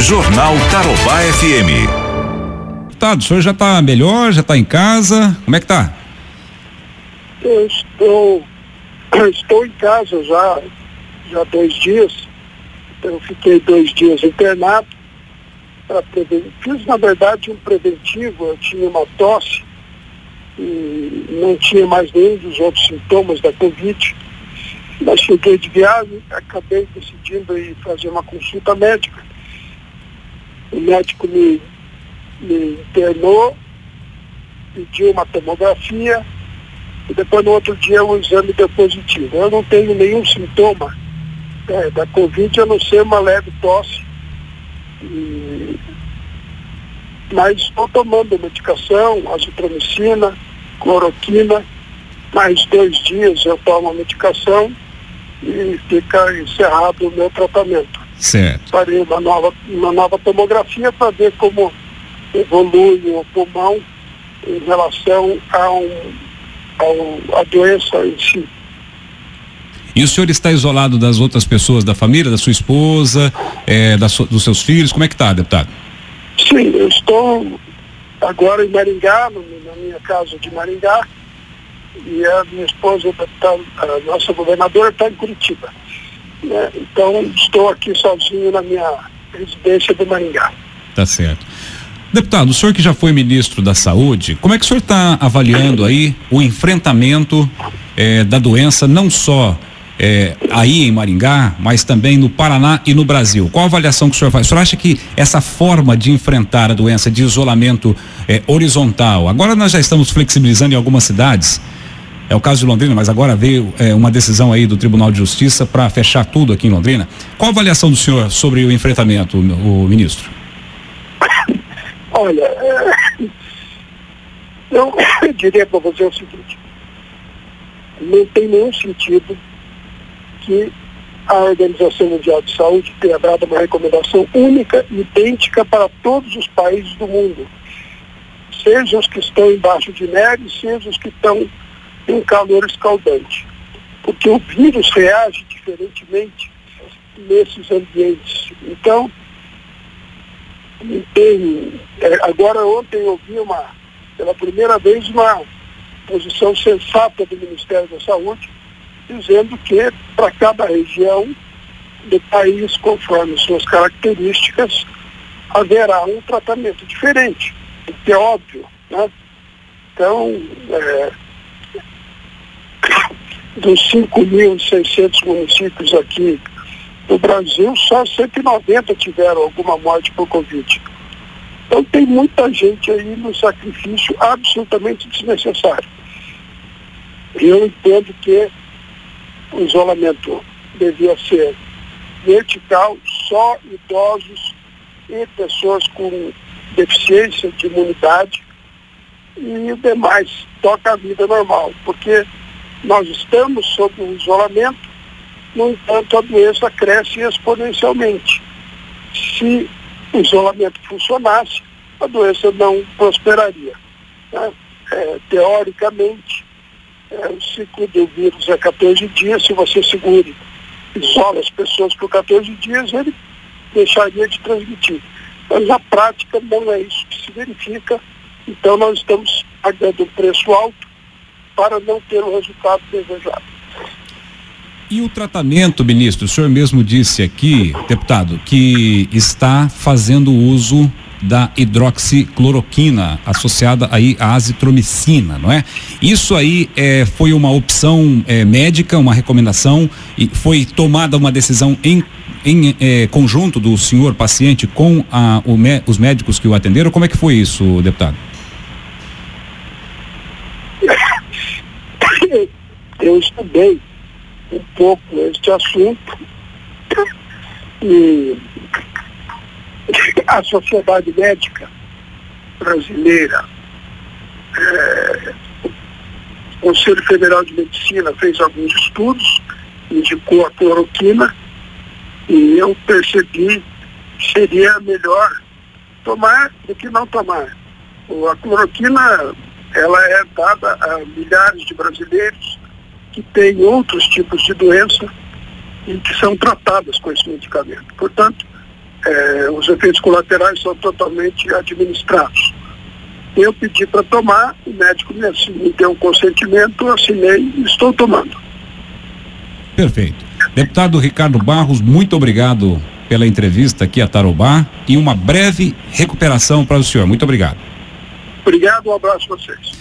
Jornal Tarobá FM. Tá, o senhor já está melhor, já está em casa, como é que tá? Eu estou, estou em casa já, já dois dias, então eu fiquei dois dias internado, para fiz na verdade um preventivo, eu tinha uma tosse, e não tinha mais nenhum dos outros sintomas da Covid. Mas cheguei de viagem, acabei decidindo ir fazer uma consulta médica. O médico me, me internou, pediu uma tomografia e depois no outro dia o exame deu positivo. Eu não tenho nenhum sintoma é, da Covid, a não ser uma leve tosse. E, mas estou tomando medicação, azitromicina, cloroquina, mais dois dias eu tomo a medicação e fica encerrado o meu tratamento. Certo. Farei uma nova, uma nova tomografia para ver como evolui o pulmão em relação ao, ao, à doença em si. E o senhor está isolado das outras pessoas da família, da sua esposa, é, da dos seus filhos? Como é que está, deputado? Sim, eu estou agora em Maringá, na minha casa de Maringá, e a minha esposa, tá, a nossa governadora, está em Curitiba. Né? Então, estou aqui sozinho na minha residência de Maringá. Tá certo. Deputado, o senhor que já foi ministro da Saúde, como é que o senhor está avaliando aí o enfrentamento eh, da doença, não só é, aí em Maringá, mas também no Paraná e no Brasil. Qual a avaliação que o senhor faz? O senhor acha que essa forma de enfrentar a doença de isolamento é, horizontal, agora nós já estamos flexibilizando em algumas cidades, é o caso de Londrina, mas agora veio é, uma decisão aí do Tribunal de Justiça para fechar tudo aqui em Londrina. Qual a avaliação do senhor sobre o enfrentamento, o, ministro? Olha, é, eu diria para você o seguinte, não tem nenhum sentido que a Organização Mundial de Saúde tenha dado uma recomendação única idêntica para todos os países do mundo, seja os que estão embaixo de neve, seja os que estão em calor escaldante. Porque o vírus reage diferentemente nesses ambientes. Então, tem, é, agora ontem eu vi uma, pela primeira vez, uma posição sensata do Ministério da Saúde, dizendo que para cada região do país, conforme suas características, haverá um tratamento diferente, o que é óbvio. Né? Então, é, dos 5.600 municípios aqui no Brasil, só 190 tiveram alguma morte por Covid. Então tem muita gente aí no sacrifício absolutamente desnecessário. Eu entendo que o isolamento devia ser vertical, só idosos e pessoas com deficiência de imunidade e demais toca a vida normal, porque nós estamos sob um isolamento, no entanto a doença cresce exponencialmente. Se o isolamento funcionasse, a doença não prosperaria. Né? É, teoricamente, é, o ciclo do vírus é 14 dias, se você segure, isola as pessoas por 14 dias, ele deixaria de transmitir. Mas na prática não é isso que se verifica, então nós estamos pagando um preço alto para não ter o resultado desejado. E o tratamento, ministro, o senhor mesmo disse aqui, deputado, que está fazendo uso da hidroxicloroquina associada aí à azitromicina, não é? Isso aí é, foi uma opção é, médica, uma recomendação e foi tomada uma decisão em, em é, conjunto do senhor paciente com a, o, os médicos que o atenderam. Como é que foi isso, deputado? Eu estudei um pouco este assunto e a Sociedade Médica Brasileira, é, o Conselho Federal de Medicina fez alguns estudos, indicou a cloroquina e eu percebi que seria melhor tomar do que não tomar. A cloroquina ela é dada a milhares de brasileiros que têm outros tipos de doença e que são tratadas com esse medicamento. Portanto, É, os efeitos colaterais são totalmente administrados. Eu pedi para tomar, o médico me, me deu um consentimento, assinei e estou tomando. Perfeito. Deputado Ricardo Barros, muito obrigado pela entrevista aqui a Tarobá e uma breve recuperação para o senhor. Muito obrigado. Obrigado, um abraço a vocês.